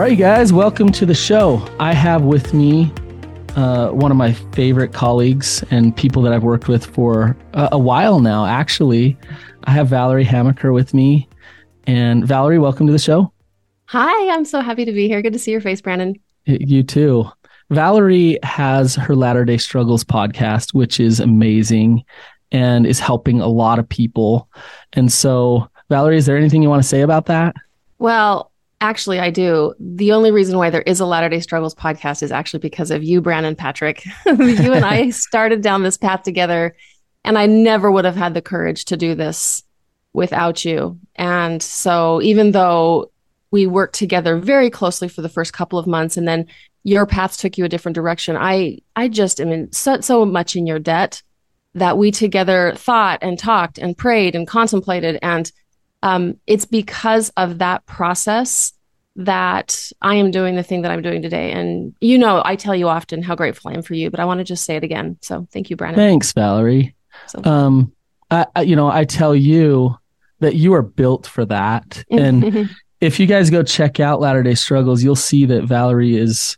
All right, you guys, welcome to the show. I have with me uh, one of my favorite colleagues and people that I've worked with for a, a while now. Actually, I have Valerie Hamaker with me. And Valerie, welcome to the show. Hi, I'm so happy to be here. Good to see your face, Brannon. You too. Valerie has her Latter day Struggles podcast, which is amazing and is helping a lot of people. And so, Valerie, is there anything you want to say about that? Well, Actually, I do. The only reason why there is a Latter day Struggles podcast is actually because of you, Brannon Patrick. you and I started down this path together, and I never would have had the courage to do this without you. And so, even though we worked together very closely for the first couple of months, and then your paths took you a different direction, I I just am in so, so much in your debt that we together thought and talked and prayed and contemplated and um, it's because of that process that I am doing the thing that I'm doing today. And you know, I tell you often how grateful I am for you, but I want to just say it again. So thank you, Brannon. Thanks, Valerie. So. Um, I, I, you know, I tell you that you are built for that. And if you guys go check out Latter Day Struggles, you'll see that Valerie is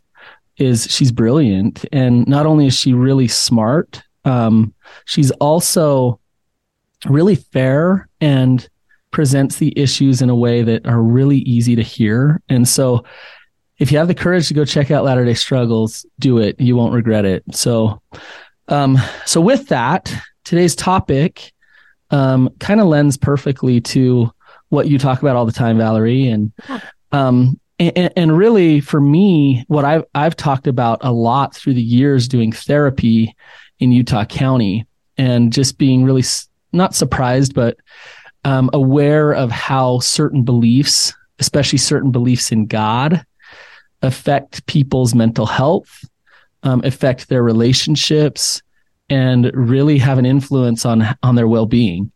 is she's brilliant, and not only is she really smart, um, she's also really fair and presents the issues in a way that are really easy to hear. And so if you have the courage to go check out Latter day Struggles, do it. You won't regret it. So, um, so with that, today's topic um, kind of lends perfectly to what you talk about all the time, Valerie. And, um, and, and really for me, what I've, I've talked about a lot through the years doing therapy in Utah County and just being really not surprised, but um, aware of how certain beliefs, especially certain beliefs in God, affect people's mental health, um, affect their relationships, and really have an influence on on their well being.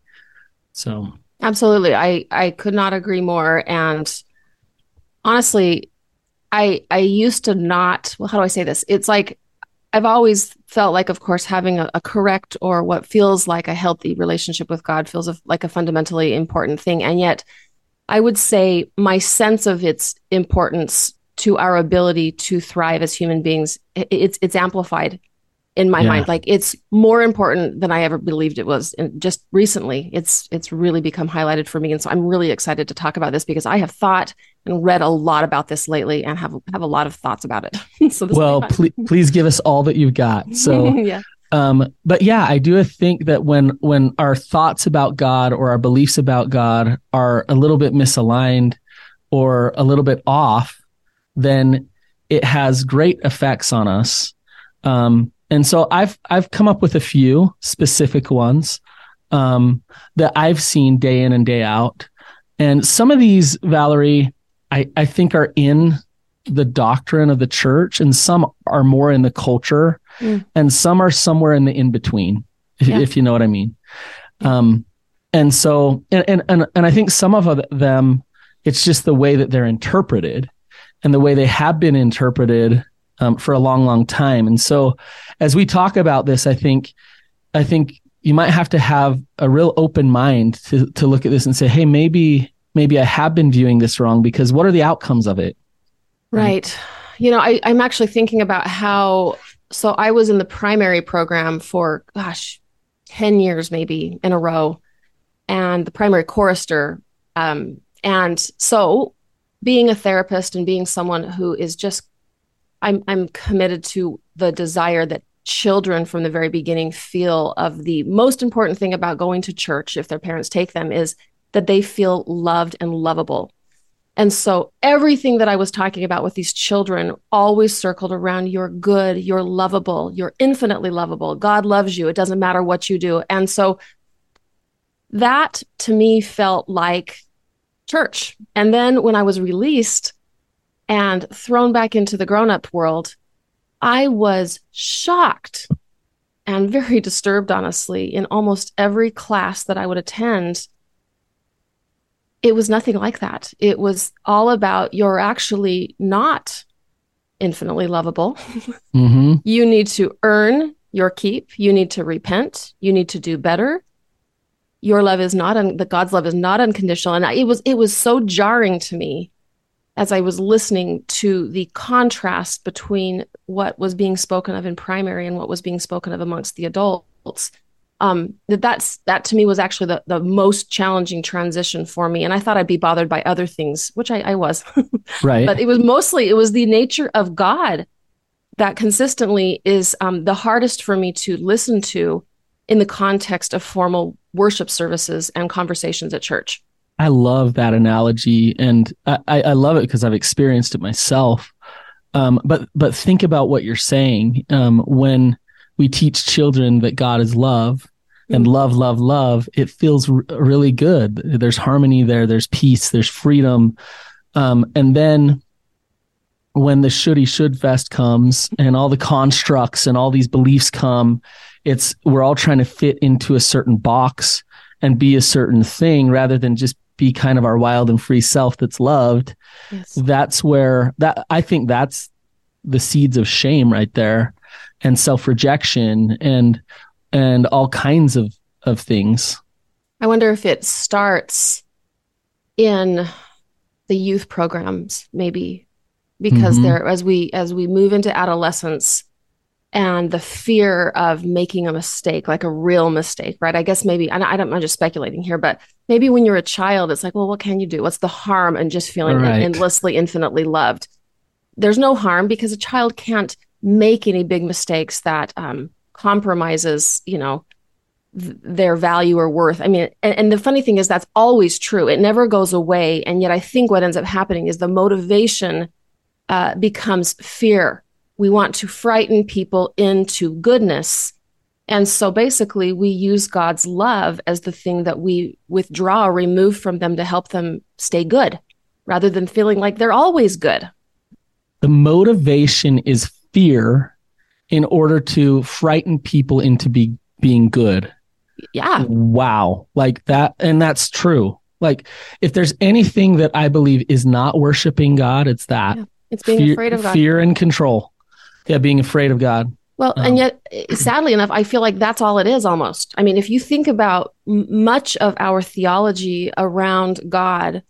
So, absolutely, I I could not agree more. And honestly, I I used to not. Well, how do I say this? It's like I've always felt like, of course, having a, a, correct or what feels like a healthy relationship with God feels like a fundamentally important thing. And yet, I would say my sense of its importance to our ability to thrive as human beings, it's it's amplified in my yeah. mind. Like it's more important than I ever believed it was. And just recently, it's it's really become highlighted for me. And so I'm really excited to talk about this because I have thought and read a lot about this lately and have have a lot of thoughts about it. so well, please please give us all that you've got. So yeah. Um, but yeah, I do think that when when our thoughts about God or our beliefs about God are a little bit misaligned or a little bit off, then it has great effects on us. Um, and so I've I've come up with a few specific ones um, that I've seen day in and day out. And some of these, Valerie, I, I think are in the doctrine of the church, and some are more in the culture, mm. and some are somewhere in the in between, if, yeah. if, you know what I mean. Um, and so, and, and and and I think some of them, it's just the way that they're interpreted, and the way they have been interpreted um, for a long, long time. And so, as we talk about this, I think, I think you might have to have a real open mind to to look at this and say, hey, maybe maybe I have been viewing this wrong because what are the outcomes of it? Right. right. You know, I, I'm actually thinking about how. So I was in the primary program for gosh, ten years maybe in a row, and the primary chorister. Um, and so, being a therapist and being someone who is just I'm I'm committed to the desire that children from the very beginning feel of the most important thing about going to church if their parents take them is that they feel loved and lovable. And so everything that I was talking about with these children always circled around you're good, you're lovable, you're infinitely lovable. God loves you. It doesn't matter what you do. And so that to me felt like church. And then when I was released, and thrown back into the grown up world, I was shocked and very disturbed, honestly, in almost every class that I would attend. It was nothing like that. It was all about you're actually not infinitely lovable. Mm-hmm. you need to earn your keep. You need to repent. You need to do better. Your love is not un- the God's love is not unconditional. And I, it was it was so jarring to me as I was listening to the contrast between what was being spoken of in primary and what was being spoken of amongst the adults. Um, that that's that to me was actually the, the most challenging transition for me. And I thought I'd be bothered by other things, which I, I was. right. But it was mostly it was the nature of God that consistently is um, the hardest for me to listen to in the context of formal worship services and conversations at church. I love that analogy, and I, I love it because I've experienced it myself. Um, but but think about what you're saying um, when we teach children that God is love and mm-hmm. love, love, love. It feels r- really good. There's harmony there. There's peace. There's freedom. Um, and then when the shouldy should fest comes and all the constructs and all these beliefs come, it's we're all trying to fit into a certain box and be a certain thing rather than just be kind of our wild and free self that's loved yes. that's where that i think that's the seeds of shame right there and self-rejection and and all kinds of of things i wonder if it starts in the youth programs maybe because mm-hmm. there as we as we move into adolescence and the fear of making a mistake, like a real mistake, right? I guess maybe, I don't, I'm just speculating here, but maybe when you're a child, it's like, well, what can you do? What's the harm in just feeling right. endlessly, infinitely loved? There's no harm because a child can't make any big mistakes that um, compromises, you know, th- their value or worth. I mean, and, and the funny thing is that's always true. It never goes away. And yet I think what ends up happening is the motivation uh, becomes fear we want to frighten people into goodness. And so basically, we use God's love as the thing that we withdraw or remove from them to help them stay good rather than feeling like they're always good. The motivation is fear in order to frighten people into be, being good. Yeah. Wow. Like that. And that's true. Like if there's anything that I believe is not worshiping God, it's that. Yeah. It's being fear, afraid of God. Fear and control. Yeah, being afraid of God. Well, um, and yet, sadly enough, I feel like that's all it is almost. I mean, if you think about m- much of our theology around God,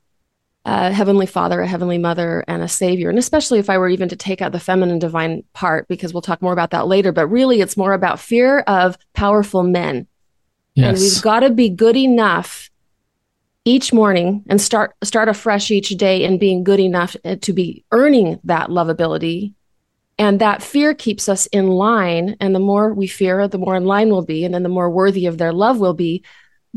uh, Heavenly Father, a Heavenly Mother, and a Savior, and especially if I were even to take out the feminine divine part, because we'll talk more about that later, but really it's more about fear of powerful men. Yes. And we've got to be good enough each morning and start start afresh each day and being good enough uh, to be earning that lovability and that fear keeps us in line. And the more we fear, the more in line we'll be. And then the more worthy of their love we'll be.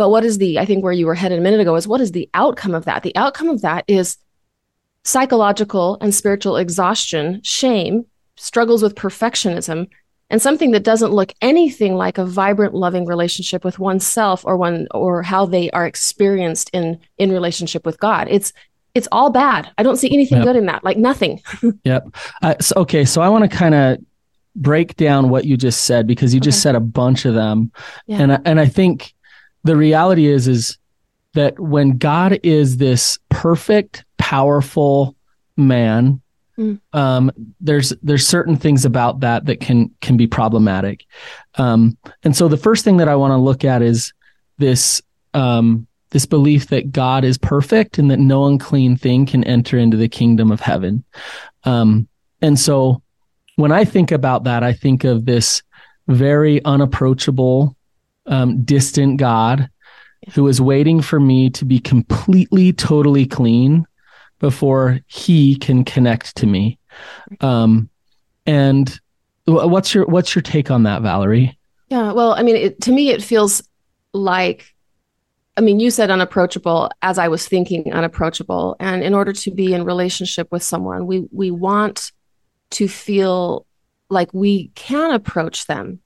But what is the, I think where you were headed a minute ago is what is the outcome of that? The outcome of that is psychological and spiritual exhaustion, shame, struggles with perfectionism, and something that doesn't look anything like a vibrant, loving relationship with oneself or one or how they are experienced in in relationship with God. It's it's all bad. I don't see anything yep. good in that. Like nothing. yep. Uh, so, okay. So I want to kind of break down what you just said because you okay. just said a bunch of them, yeah. and I, and I think the reality is is that when God is this perfect, powerful man, mm. um, there's there's certain things about that that can can be problematic, um, and so the first thing that I want to look at is this um, this belief that God is perfect and that no unclean thing can enter into the kingdom of heaven. Um, and so when I think about that, I think of this very unapproachable, um, distant God who is waiting for me to be completely, totally clean before he can connect to me. Um, and what's your what's your take on that, Valerie? Yeah, well, I mean, it, to me, it feels like I mean, you said unapproachable as I was thinking unapproachable. And in order to be in relationship with someone, we we want to feel like we can approach them,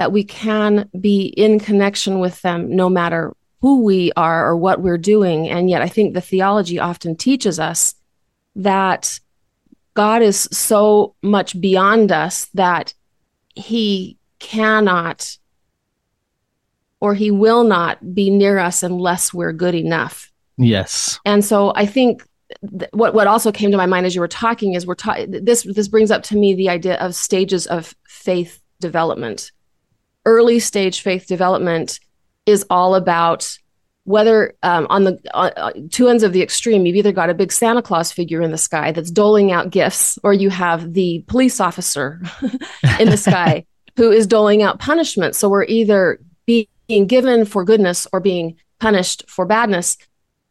that we can be in connection with them no matter who we are or what we're doing. And yet I think the theology often teaches us that God is so much beyond us that he cannot or he will not be near us unless we're good enough. Yes. And so I think th- what what also came to my mind as you were talking is we're talking this this brings up to me the idea of stages of faith development. Early stage faith development is all about whether um, on the uh, uh, two ends of the extreme, you've either got a big Santa Claus figure in the sky that's doling out gifts, or you have the police officer in the sky who is doling out punishment. So we're either being given for goodness or being punished for badness.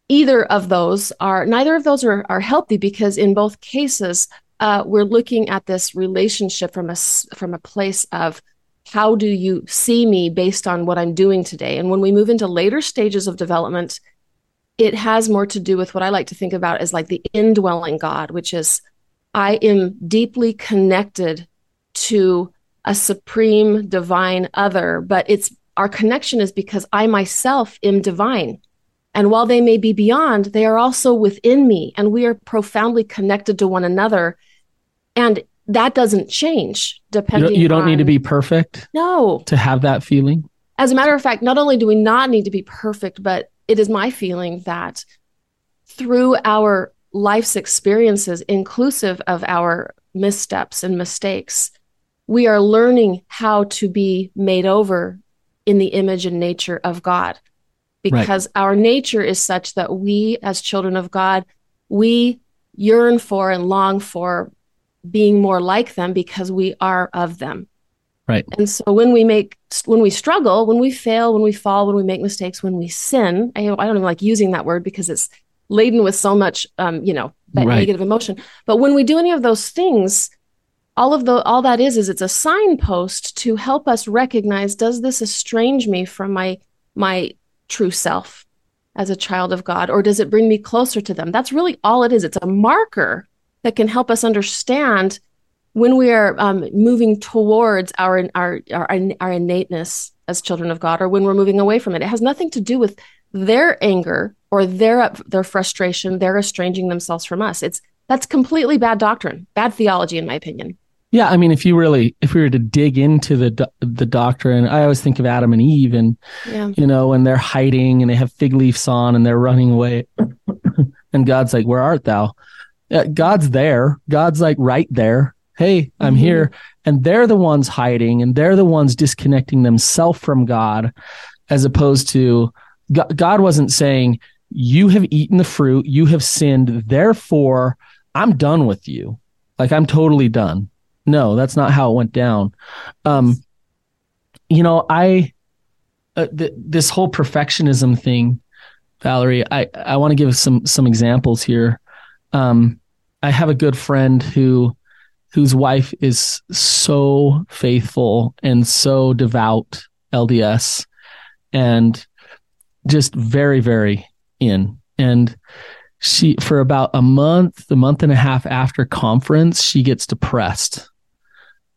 Either of those are, neither of those are, are healthy because in both cases, uh, we're looking at this relationship from a, from a place of how do you see me based on what I'm doing today? And when we move into later stages of development, it has more to do with what I like to think about as like the indwelling God, which is I am deeply connected to a supreme divine other, but it's our connection is because I myself am divine. And while they may be beyond, they are also within me, and we are profoundly connected to one another. And that doesn't change depending. You don't, you don't on, need to be perfect. No. To have that feeling. As a matter of fact, not only do we not need to be perfect, but it is my feeling that through our life's experiences, inclusive of our missteps and mistakes, we are learning how to be made over in the image and nature of God. Because right. our nature is such that we, as children of God, we yearn for and long for being more like them because we are of them. Right. And so when we make, when we struggle, when we fail, when we fall, when we make mistakes, when we sin, I, I don't even like using that word because it's laden with so much, um, you know, that right. negative emotion. But when we do any of those things, all of the all that is is it's a signpost to help us recognize does this estrange me from my my true self as a child of God or does it bring me closer to them? That's really all it is. It's a marker that can help us understand when we are um, moving towards our, our, our our innateness as children of God, or when we're moving away from it. It has nothing to do with their anger or their their frustration, they're estranging themselves from us. It's that's completely bad doctrine, bad theology, in my opinion. Yeah, I mean, if you really, if we were to dig into the the doctrine, I always think of Adam and Eve, and yeah. you know, when they're hiding and they have fig leaves on and they're running away, and God's like, "Where art thou?" God's there. God's like right there. Hey, I'm mm-hmm. here. And they're the ones hiding and they're the ones disconnecting themselves from God, as opposed to God wasn't saying, You have eaten the fruit, you have sinned, therefore I'm done with you. Like I'm totally done. No, that's not how it went down. Um, you know, I, uh, th- this whole perfectionism thing, Valerie, I, I want to give some, some examples here. Um, I have a good friend who whose wife is so faithful and so devout LDS and just very very in. And she for about a month a month and a half after conference she gets depressed.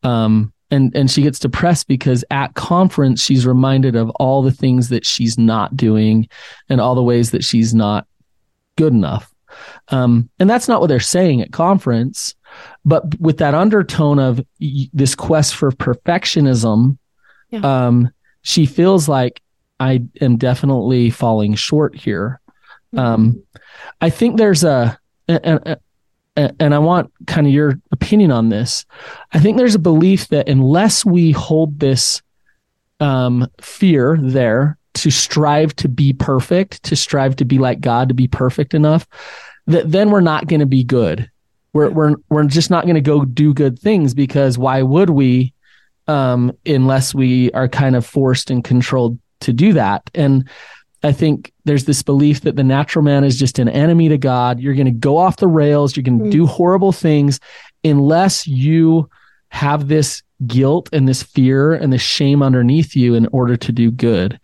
Um and and she gets depressed because at conference she's reminded of all the things that she's not doing and all the ways that she's not good enough um, and that's not what they're saying at conference, but with that undertone of this quest for perfectionism, yeah. um, she feels like I am definitely falling short here. Mm-hmm. Um, I think there's a, and, and I want kind of your opinion on this. I think there's a belief that unless we hold this um, fear there to strive to be perfect, to strive to be like God, to be perfect enough, that then we're not going to be good. We're we're we're just not going to go do good things because why would we um unless we are kind of forced and controlled to do that. And I think there's this belief that the natural man is just an enemy to God. You're going to go off the rails, you're going to mm. do horrible things unless you have this guilt and this fear and this shame underneath you in order to do good.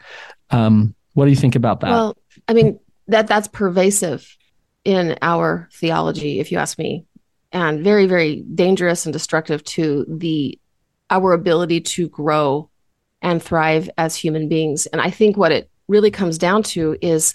Um, what do you think about that? Well, I mean, that that's pervasive in our theology, if you ask me, and very, very dangerous and destructive to the our ability to grow and thrive as human beings. And I think what it really comes down to is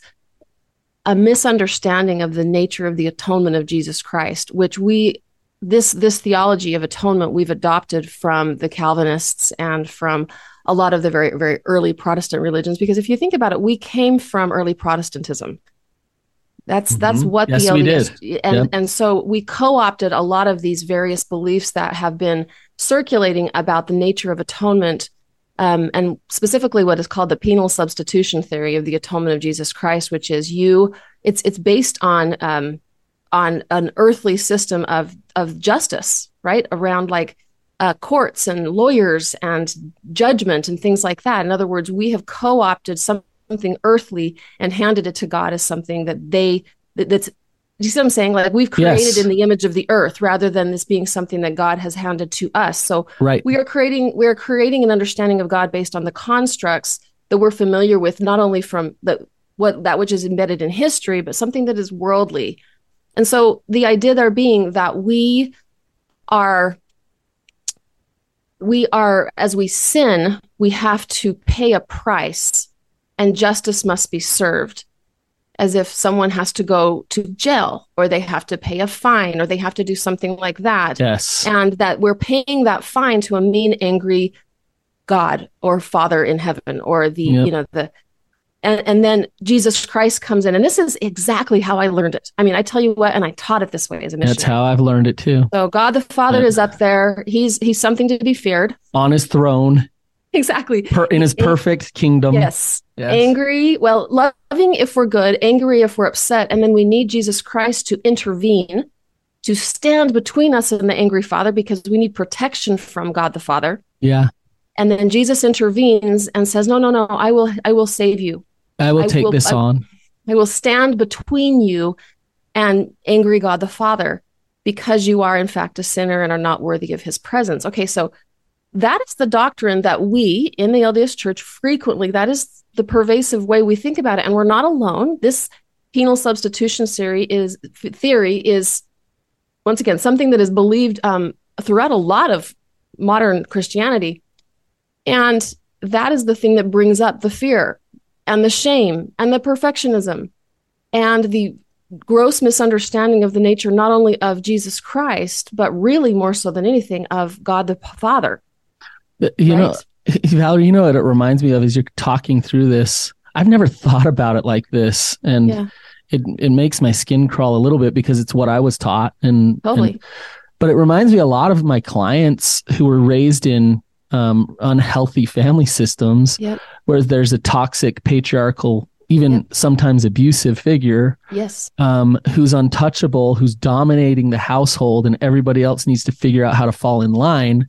a misunderstanding of the nature of the atonement of Jesus Christ, which we this this theology of atonement we've adopted from the Calvinists and from a lot of the very very early Protestant religions because if you think about it we came from early Protestantism that's mm-hmm. that's what yes, the did. and and so we co-opted a lot of these various beliefs that have been circulating about the nature of atonement um, and specifically what is called the penal substitution theory of the atonement of Jesus Christ, which is you. It's it's based on um, on an earthly system of of justice, right? Around like uh, courts and lawyers and judgment and things like that. In other words, we have co opted something earthly and handed it to God as something that they that, that's you see what I'm saying? Like we've created yes. in the image of the earth rather than this being something that God has handed to us. So right. we are creating we are creating an understanding of God based on the constructs that we're familiar with, not only from the what that which is embedded in history, but something that is worldly. And so the idea there being that we are we are, as we sin, we have to pay a price and justice must be served as if someone has to go to jail or they have to pay a fine or they have to do something like that. Yes. And that we're paying that fine to a mean, angry God or Father in heaven or the, yep. you know, the and, and then Jesus Christ comes in. And this is exactly how I learned it. I mean, I tell you what, and I taught it this way as a missionary. That's how I've learned it too. So God the Father yeah. is up there. He's he's something to be feared. On his throne. Exactly. Per, in his perfect kingdom. Yes. yes. Angry, well, loving if we're good, angry if we're upset. And then we need Jesus Christ to intervene, to stand between us and the angry Father because we need protection from God the Father. Yeah. And then Jesus intervenes and says, No, no, no, I will I will save you. I will take I will, this I, on. I will stand between you and angry God the Father because you are, in fact, a sinner and are not worthy of his presence. Okay, so that is the doctrine that we in the LDS church frequently, that is the pervasive way we think about it. And we're not alone. This penal substitution theory is theory is once again something that is believed um, throughout a lot of modern Christianity. And that is the thing that brings up the fear and the shame and the perfectionism and the gross misunderstanding of the nature not only of Jesus Christ, but really more so than anything of God the Father. Uh, you right? know, Valerie, you know what it reminds me of is you're talking through this. I've never thought about it like this. And yeah. it, it makes my skin crawl a little bit because it's what I was taught. And, totally. and but it reminds me a lot of my clients who were raised in um, unhealthy family systems yep. where there's a toxic patriarchal even yep. sometimes abusive figure yes um, who's untouchable who's dominating the household and everybody else needs to figure out how to fall in line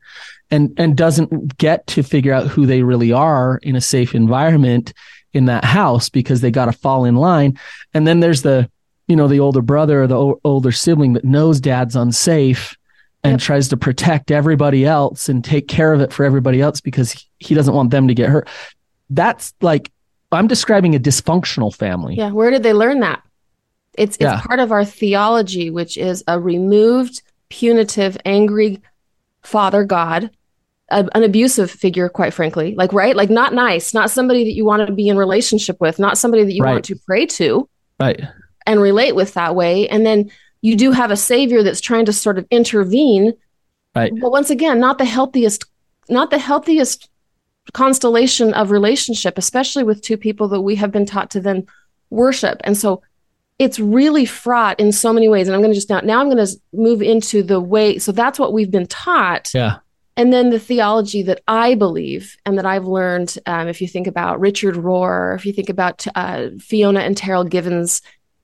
and and doesn't get to figure out who they really are in a safe environment in that house because they got to fall in line and then there's the you know the older brother or the o- older sibling that knows dad's unsafe and yep. tries to protect everybody else and take care of it for everybody else because he doesn't want them to get hurt. That's like I'm describing a dysfunctional family. Yeah, where did they learn that? It's it's yeah. part of our theology, which is a removed, punitive, angry father God, a, an abusive figure, quite frankly. Like right, like not nice, not somebody that you want to be in relationship with, not somebody that you right. want to pray to, right, and relate with that way, and then you do have a savior that's trying to sort of intervene. Right. But once again not the healthiest not the healthiest constellation of relationship especially with two people that we have been taught to then worship. And so it's really fraught in so many ways. And i'm going to just now now i'm going to move into the way so that's what we've been taught. Yeah. And then the theology that i believe and that i've learned um, if you think about richard rohr if you think about uh, fiona and Terryl givens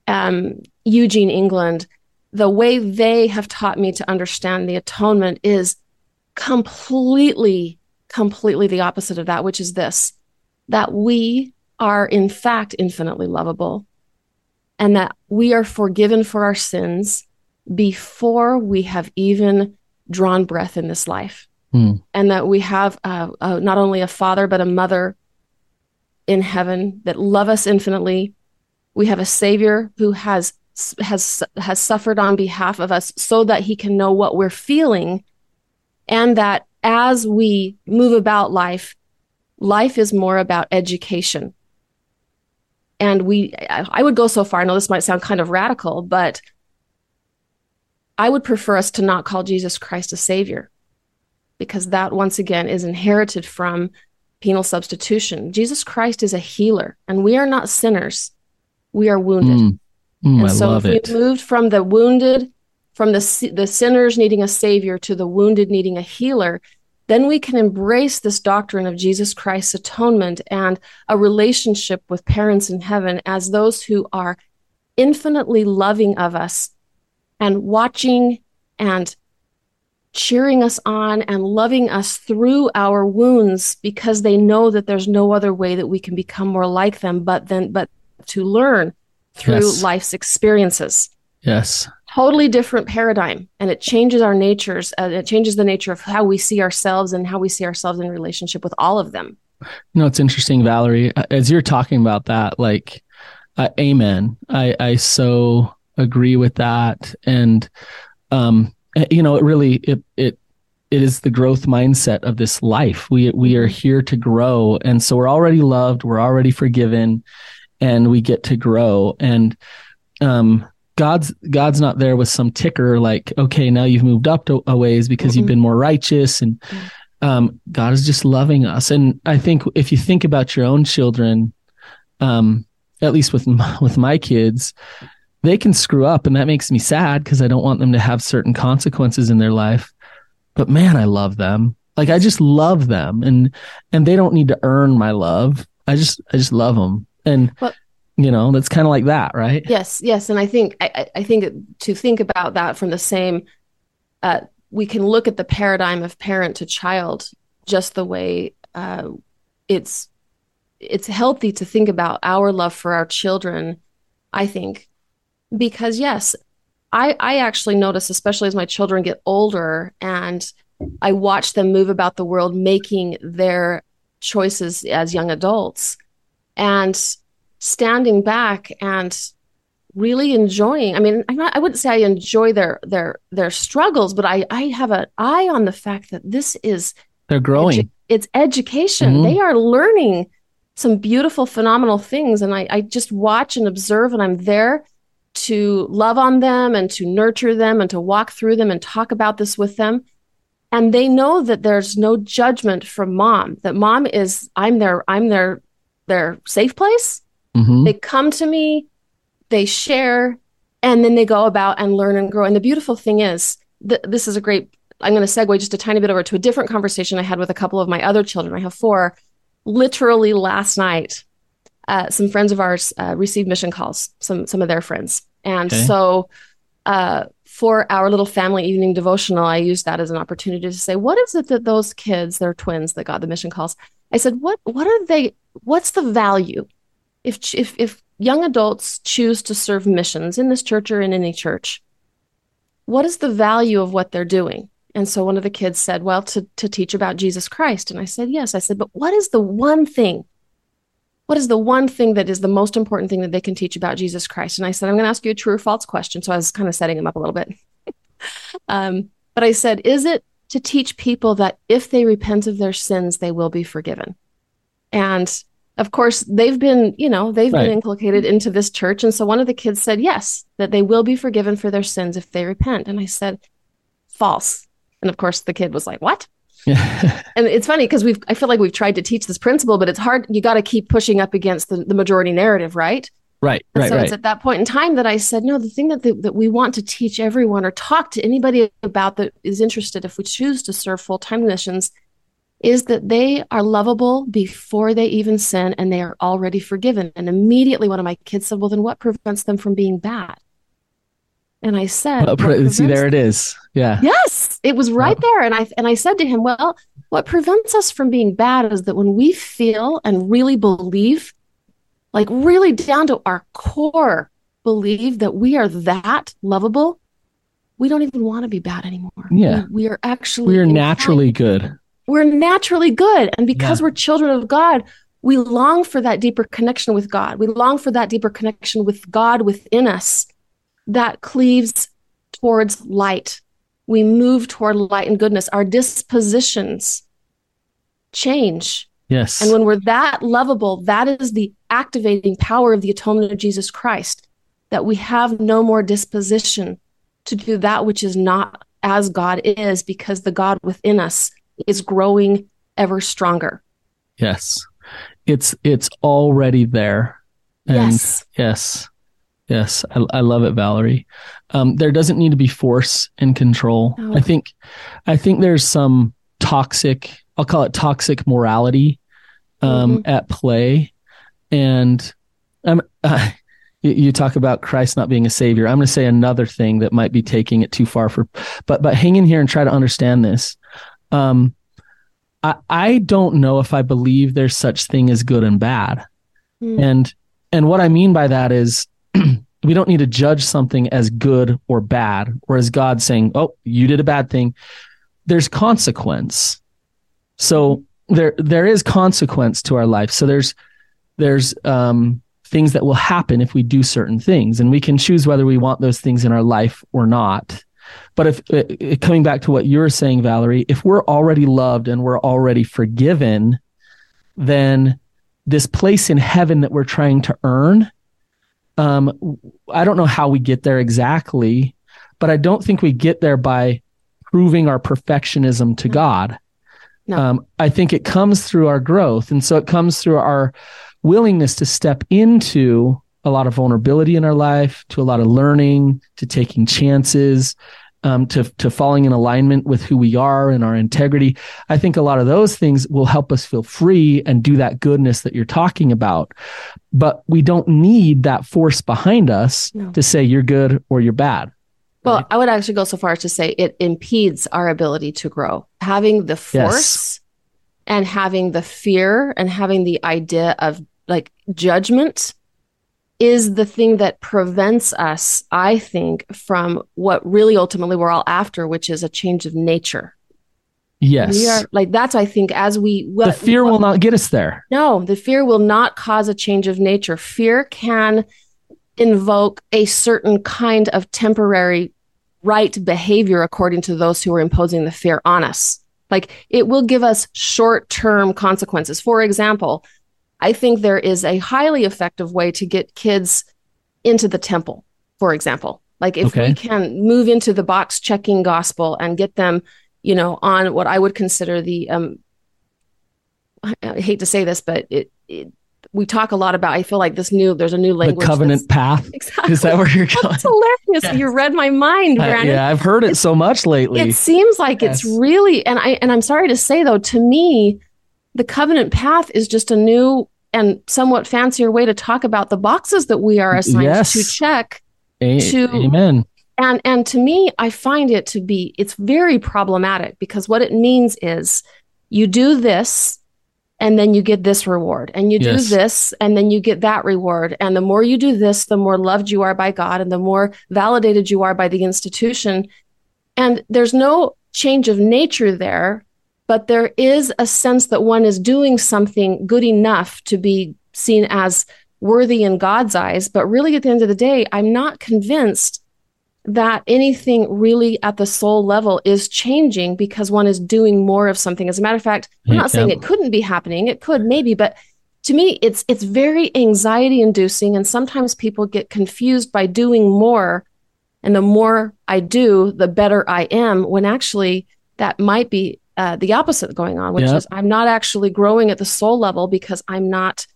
um, eugene england the way they have taught me to understand the atonement is completely, completely the opposite of that, which is this that we are in fact infinitely lovable and that we are forgiven for our sins before we have even drawn breath in this life. Hmm. And that we have uh, uh, not only a father, but a mother in heaven that love us infinitely. We have a savior who has has has suffered on behalf of us so that he can know what we're feeling and that as we move about life life is more about education. And we i would go so far i know this might sound kind of radical but i would prefer us to not call jesus christ a savior because that once again is inherited from penal substitution. Jesus christ is a healer and we are not sinners. We are wounded. Mm. Mm, and I so if we moved from the wounded, from the the sinners needing a savior to the wounded needing a healer, then we can embrace this doctrine of Jesus Christ's atonement and a relationship with parents in heaven as those who are infinitely loving of us and watching and cheering us on and loving us through our wounds because they know that there's no other way that we can become more like them but then but to learn through yes. life's experiences. Yes. Totally different paradigm and it changes our natures uh, it changes the nature of how we see ourselves and how we see ourselves in relationship with all of them. You know it's interesting valerie. Uh, as you're talking about that like uh, amen. I i so agree with that and um eh, you know it really it it it is the growth mindset of this life. We we are here to grow and so we're already loved we're already forgiven and we get to grow and um God's God's not there with some ticker like, okay, now you've moved up to a ways because mm-hmm. you've been more righteous, and um, God is just loving us. And I think if you think about your own children, um, at least with my, with my kids, they can screw up, and that makes me sad because I don't want them to have certain consequences in their life. But man, I love them. Like I just love them, and and they don't need to earn my love. I just I just love them. And well, you know that's kind of like that right? Yes yes and i think i, I think to think about that from the same uh, we can look at the paradigm of parent to child just the way uh, it's it's healthy to think about our love for our children i think. Because yes i i actually notice especially as my children get older and i watch them move about the world making their choices as young adults and standing back and really enjoying i mean not, i wouldn't say i enjoy their their their struggles but i i have an eye on the fact that this is they're growing. edu- it's education. Mm-hmm. they are learning some beautiful phenomenal things and I, I just watch and observe and i'm there to love on them and to nurture them and to walk through them and talk about this with them. And they know that there's no judgment from mom that mom is i'm their i'm their their safe place Mm-hmm. They come to me, they share, and then they go about and learn and grow. And the beautiful thing is, th- this is a great. I'm going to segue just a tiny bit over to a different conversation I had with a couple of my other children. I have four. Literally last night, uh, some friends of ours uh, received mission calls. Some some of their friends, and okay. so uh, for our little family evening devotional, I used that as an opportunity to say, what is it that those kids, they're twins that got the mission calls. I said, what what are they? What's the value if if if young adults choose to serve missions in this church or in any church, what is the value of what they're doing? And so one of the kids said, "Well, to to teach about Jesus Christ." And I said, "Yes." I said, "But what is the one thing? What is the one thing that is the most important thing that they can teach about Jesus Christ?" And I said, "I'm going to ask you a true or false question." So I was kind of setting him up a little bit. um, but I said, "Is it to teach people that if they repent of their sins, they will be forgiven?" And of course, they've been, you know, they've right. been inculcated into this church. And so one of the kids said, yes, that they will be forgiven for their sins if they repent. And I said, false. And of course, the kid was like, what? and it's funny because we've, I feel like we've tried to teach this principle, but it's hard. You got to keep pushing up against the, the majority narrative, right? Right, and right, so right. it's at that point in time that I said, no, the thing that, the, that we want to teach everyone or talk to anybody about that is interested, if we choose to serve full time missions, is that they are lovable before they even sin and they are already forgiven. And immediately one of my kids said, Well, then what prevents them from being bad? And I said, well, See, there it is. Yeah. Yes, it was right there. And I and I said to him, Well, what prevents us from being bad is that when we feel and really believe, like really down to our core, believe that we are that lovable, we don't even want to be bad anymore. Yeah. We, we are actually we are naturally good we're naturally good. And because yeah. we're children of God, we long for that deeper connection with God. We long for that deeper connection with God within us that cleaves towards light. We move toward light and goodness. Our dispositions change. Yes. And when we're that lovable, that is the activating power of the atonement of Jesus Christ, that we have no more disposition to do that which is not as God is, because the God within us is growing ever stronger. Yes. It's it's already there. And yes. Yes. Yes. I, I love it, Valerie. Um, there doesn't need to be force and control. No. I think I think there's some toxic i'll call it toxic morality um, mm-hmm. at play and i'm uh, you, you talk about christ not being a savior i'm going to say another thing that might be taking it too far for but but hang in here and try to understand this um, I, I don't know if I believe there's such thing as good and bad. Mm. And and what I mean by that is we don't need to judge something as good or bad or as God saying, "Oh, you did a bad thing." There's consequence. So there there is consequence to our life. So there's there's um things that will happen if we do certain things and we can choose whether we want those things in our life or not. But if uh, coming back to what you're saying, Valerie, if we're already loved and we're already forgiven, then this place in heaven that we're trying to earn, um, I don't know how we get there exactly, but I don't think we get there by proving our perfectionism to God. No. Um, I think it comes through our growth. And so it comes through our willingness to step into a lot of vulnerability in our life, to a lot of learning, to taking chances, um, to to falling in alignment with who we are and our integrity. I think a lot of those things will help us feel free and do that goodness that you're talking about. But we don't need that force behind us no. to say you're good or you're bad. Well, right? I would actually go so far as to say it impedes our ability to grow. Having the force yes. and having the fear and having the idea of like judgment is the thing that prevents us, I think, from what really ultimately we're all after, which is a change of nature. Yes. We are like that's I think as we what, The fear will not get us there. No, the fear will not cause a change of nature. Fear can invoke a certain kind of temporary right behavior according to those who are imposing the fear on us. Like it will give us short-term consequences. For example, I think there is a highly effective way to get kids into the temple, for example. Like if okay. we can move into the box checking gospel and get them, you know, on what I would consider the um I hate to say this, but it, it we talk a lot about. I feel like this new there's a new language. The covenant path. Exactly. Is that where you're going? That's hilarious. Yes. You read my mind, Brannon. Uh, yeah, I've heard it, it so much lately. It seems like yes. it's really, and I and I'm sorry to say though, to me, the covenant path is just a new and somewhat fancier way to talk about the boxes that we are assigned yes. to check. A- to, amen. And and to me, I find it to be it's very problematic because what it means is you do this and then you get this reward and you do yes. this and then you get that reward and the more you do this the more loved you are by god and the more validated you are by the institution and there's no change of nature there but there is a sense that one is doing something good enough to be seen as worthy in God's eyes. But really, at the end of the day, I'm not convinced that anything really at the soul level is changing because one is doing more of something. As a matter of fact, I'm not saying it couldn't be happening. It could maybe, but to me, it's it's very anxiety inducing, and sometimes people get confused by doing more. And the more I do, the better I am. When actually, that might be uh, the opposite going on, which yep. is I'm not actually growing at the soul level because I'm not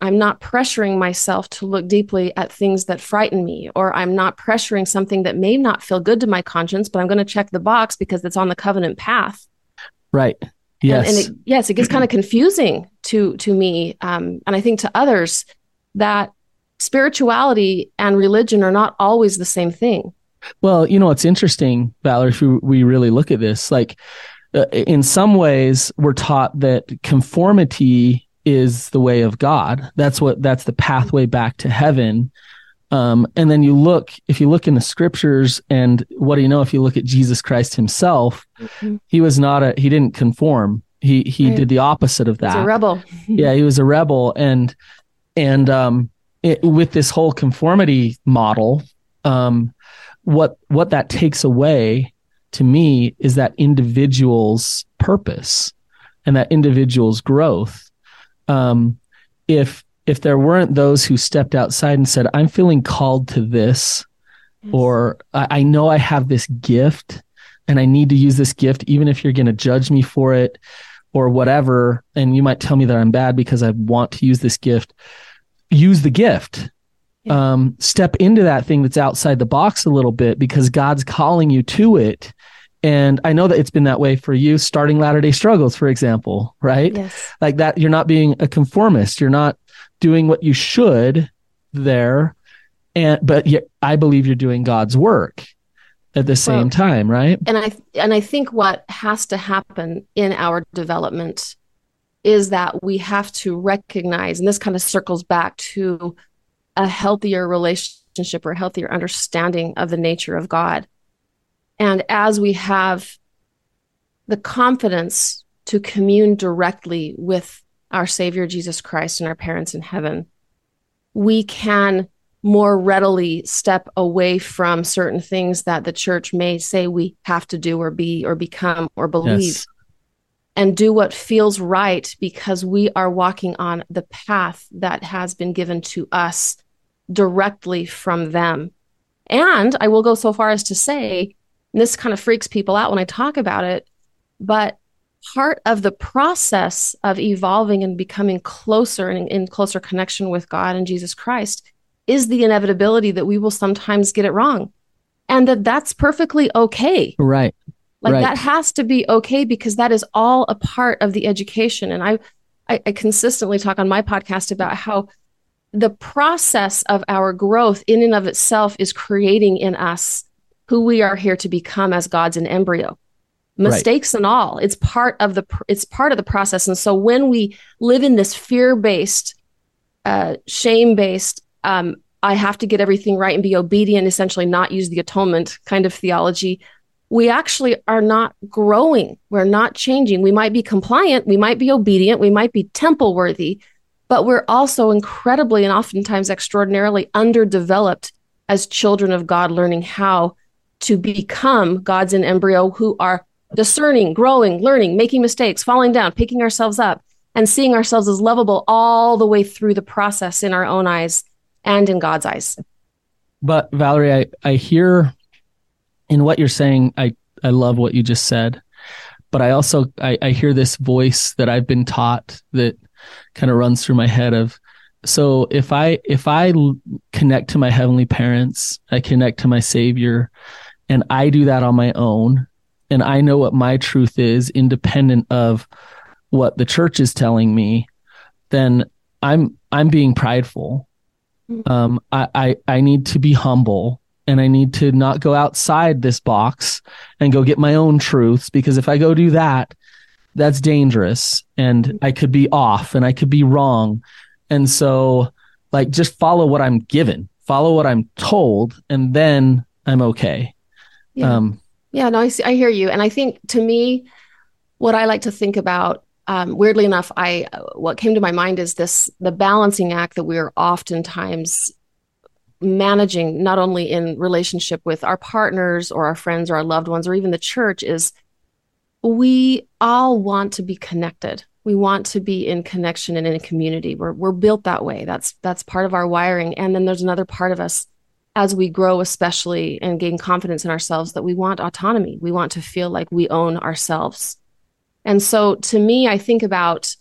I'm not pressuring myself to look deeply at things that frighten me, or I'm not pressuring something that may not feel good to my conscience, but I'm going to check the box because it's on the covenant path. Right. Yes. And, and it, yes, it gets kind of confusing to to me, um, and I think to others that spirituality and religion are not always the same thing. Well, you know, it's interesting, Valerie, if we really look at this, like uh, in some ways we're taught that conformity is the way of God. That's what that's the pathway back to heaven. Um, and then you look, if you look in the scriptures, and what do you know? If you look at Jesus Christ Himself, mm-hmm. He was not a He didn't conform. He He right. did the opposite of that. He's a rebel. yeah, he was a rebel, and and um, it, with this whole conformity model, um, what what that takes away to me is that individual's purpose and that individual's growth. Um, if if there weren't those who stepped outside and said, "I'm feeling called to this," yes. or I, "I know I have this gift and I need to use this gift, even if you're going to judge me for it." or whatever, and you might tell me that I'm bad because I want to use this gift. Use the gift um, step into that thing that's outside the box a little bit because God's calling you to it And I know that it's been that way for you starting Latter day Struggles, for example, right? Yes. Like that, you're not being a conformist. You're not doing what you should there. And, but yet I believe you're doing God's work at the same well, time, right? And I, and I think what has to happen in our development is that we have to recognize, and this kind of circles back to a healthier relationship or a healthier understanding of the nature of God and as we have the confidence to commune directly with our Savior Jesus Christ and our parents in heaven, we can more readily step away from certain things that the church may say we have to do or be or become or believe yes. and do what feels right because we are walking on the path that has been given to us directly from them. And I will go so far as to say and this kind of freaks people out when I talk about it. But part of the process of evolving and becoming closer and in closer connection with God and Jesus Christ is the inevitability that we will sometimes get it wrong and that that's perfectly okay. Right. Like right. that has to be okay because that is all a part of the education. And I, I, I consistently talk on my podcast about how the process of our growth in and of itself is creating in us who we are here to become as gods in embryo. Mistakes right. and all it's part of the it's part of the process. And so when we live in this fear-based uh, shame-based um, i have to get everything right and be obedient essentially not use the atonement kind of theology we actually are not growing. We're not changing. We might be compliant. We might be obedient. We might be temple worthy but we're also incredibly and oftentimes extraordinarily underdeveloped as children of god learning how to become gods in embryo who are discerning, growing, learning, making mistakes, falling down, picking ourselves up, and seeing ourselves as lovable all the way through the process in our own eyes and in God's eyes. But Valerie, I, I hear in what you're saying, I, I love what you just said. But I also I, I hear this voice that I've been taught that kind of runs through my head of so if I if I connect to my heavenly parents, I connect to my savior, and I do that on my own and I know what my truth is independent of what the church is telling me, then I'm I'm being prideful. Mm-hmm. Um, I, I I need to be humble and I need to not go outside this box and go get my own truths because if I go do that, that's dangerous and mm-hmm. I could be off and I could be wrong. And so like just follow what I'm given, follow what I'm told, and then I'm okay. Yeah. Um, yeah, no, I, see, I hear you. And I think to me, what I like to think about, um, weirdly enough, I what came to my mind is this the balancing act that we're oftentimes managing, not only in relationship with our partners or our friends or our loved ones or even the church, is we all want to be connected. We want to be in connection and in a community. We're we're built that way. That's that's part of our wiring. And then there's another part of us as we grow, especially and gain confidence in ourselves, that we want autonomy. We want to feel like we own ourselves. And so to me, I think about,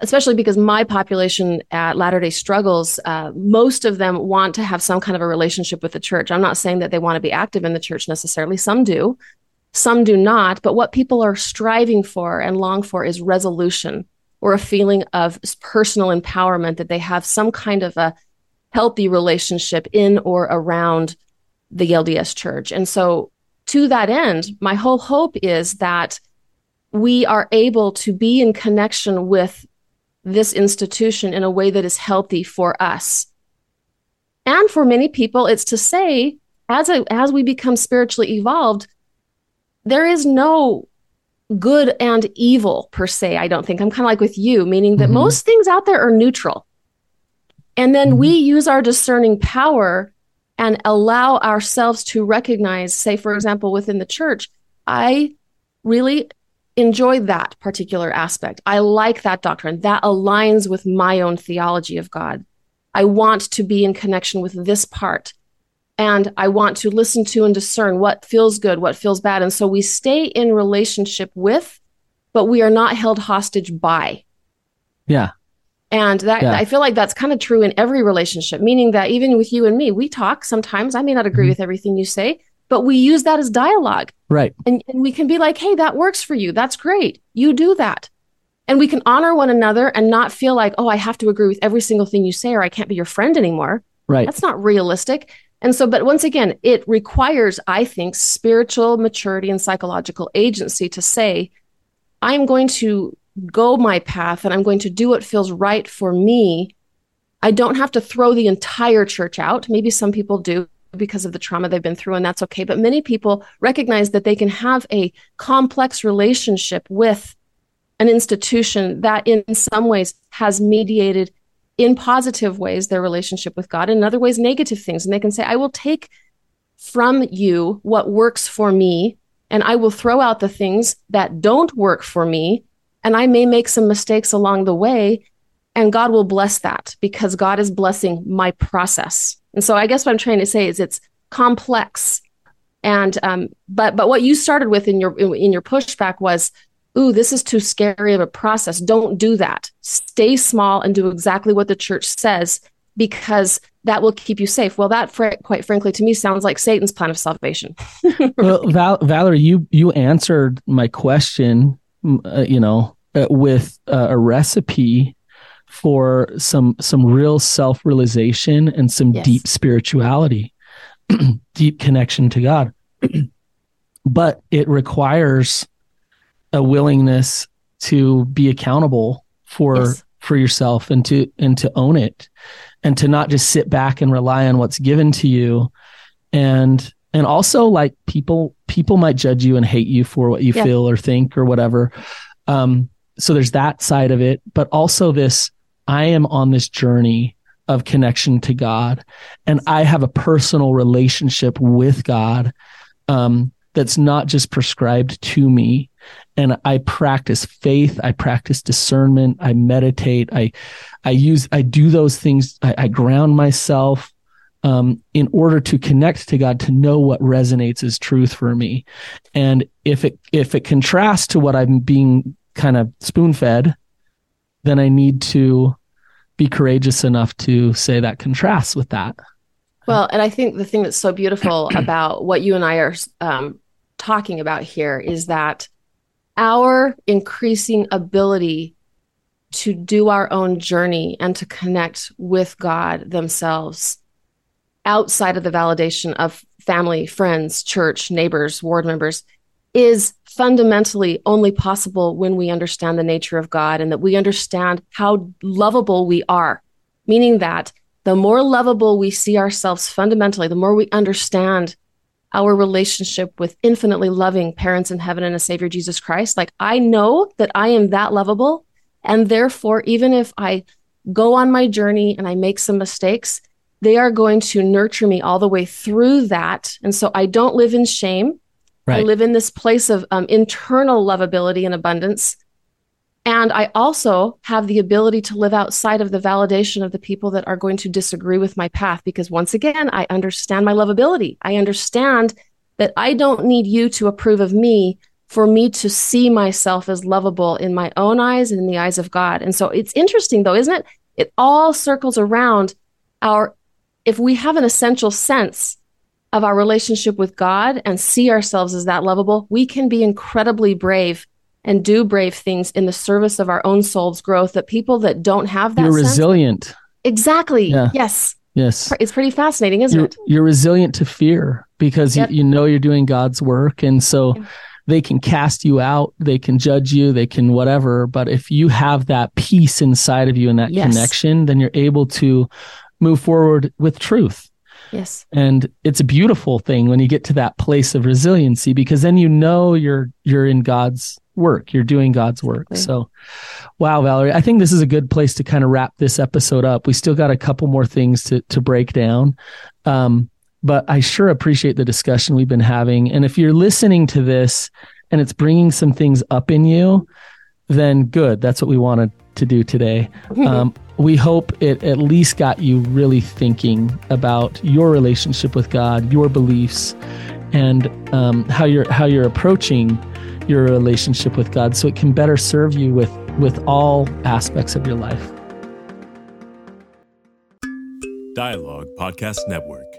especially because my population at Latter day Struggles, uh, most of them want to have some kind of a relationship with the church. I'm not saying that they want to be active in the church necessarily. Some do, some do not. But what people are striving for and long for is resolution or a feeling of personal empowerment that they have some kind of a healthy relationship in or around the LDS church. And so, to that end, my whole hope is that we are able to be in connection with this institution in a way that is healthy for us. And for many people, it's to say, as, a, as we become spiritually evolved, there is no good and evil per se. I don't think I'm kind of like with you, meaning that mm-hmm. most things out there are neutral. And then we mm-hmm. use our discerning power and allow ourselves to recognize, say, for example, within the church, I really enjoy that particular aspect. I like that doctrine. That aligns with my own theology of God. I want to be in connection with this part. And I want to listen to and discern what feels good, what feels bad. And so we stay in relationship with, but we are not held hostage by. Yeah. And that yeah. I feel like that's kind of true in every relationship, meaning that even with you and me, we talk sometimes. I may not agree mm-hmm. with everything you say, but we use that as dialogue. Right. And, and we can be like, hey, that works for you. That's great. You do that. And we can honor one another and not feel like, oh, I have to agree with every single thing you say or I can't be your friend anymore. Right. That's not realistic. And so, but once again, it requires, I think, spiritual maturity and psychological agency to say, I'm going to go my path and I'm going to do what feels right for me. I don't have to throw the entire church out. Maybe some people do because of the trauma they've been through, and that's okay. But many people recognize that they can have a complex relationship with an institution that, in some ways, has mediated in positive ways their relationship with God, and in other ways, negative things. And they can say, I will take from you what works for me, and I will throw out the things that don't work for me. And I may make some mistakes along the way, and God will bless that because God is blessing my process. And so I guess what I'm trying to say is it's complex. And um, but but what you started with in your in your pushback was, ooh, this is too scary of a process. Don't do that. Stay small and do exactly what the church says because that will keep you safe. Well, that fr- quite frankly to me sounds like Satan's plan of salvation. well, Val- Valerie, you you answered my question, uh, you know, uh, with uh, a recipe for some some real self-realization and some yes. deep spirituality deep connection to god but it requires a willingness to be accountable for yes. for yourself and to and to own it and to not just sit back and rely on what's given to you and and also like people people might judge you and hate you for what you yeah. feel or think or whatever um so there's that side of it but also this I am on this journey of connection to God and I have a personal relationship with God um, that's not just prescribed to me. And I practice faith, I practice discernment, I meditate, I I use I do those things, I, I ground myself um, in order to connect to God, to know what resonates as truth for me. And if it if it contrasts to what I'm being kind of spoon fed, then I need to be courageous enough to say that contrasts with that. Well, and I think the thing that's so beautiful about what you and I are um, talking about here is that our increasing ability to do our own journey and to connect with God themselves outside of the validation of family, friends, church, neighbors, ward members is fundamentally only possible when we understand the nature of God and that we understand how lovable we are. Meaning that the more lovable we see ourselves fundamentally, the more we understand our relationship with infinitely loving parents in heaven and a Savior Jesus Christ. Like, I know that I am that lovable. And therefore, even if I go on my journey and I make some mistakes, they are going to nurture me all the way through that. And so I don't live in shame. Right. I live in this place of um, internal lovability and abundance. And I also have the ability to live outside of the validation of the people that are going to disagree with my path because once again, I understand my lovability. I understand that I don't need you to approve of me for me to see myself as lovable in my own eyes and in the eyes of God. And so it's interesting though, isn't it? It all circles around our, if we have an essential sense of our relationship with God and see ourselves as that lovable, we can be incredibly brave and do brave things in the service of our own soul's growth that people that don't have that You're sense, resilient. Exactly. Yeah. Yes. Yes. It's pretty fascinating, isn't you're, it? You're resilient to fear because yep. you, you know you're doing God's work. And so yeah. they can cast you out, they can judge you, they can whatever. But if you have that peace inside of you and that yes. connection, then you're able to move forward with truth. Yes. And it's a beautiful thing when you get to that place of resiliency because then you know you're you're in God's work. You're doing God's work. Exactly. So wow, Valerie, I think this is a good place to kind of wrap this episode up. We still got a couple more things to to break down. Um, but I sure appreciate the discussion we've been having. And if you're listening to this and it's bringing some things up in you, then good. That's what we wanted to do today. Um, we hope it at least got you really thinking about your relationship with God, your beliefs, and um, how you're how you're approaching your relationship with God, so it can better serve you with with all aspects of your life. Dialogue Podcast Network.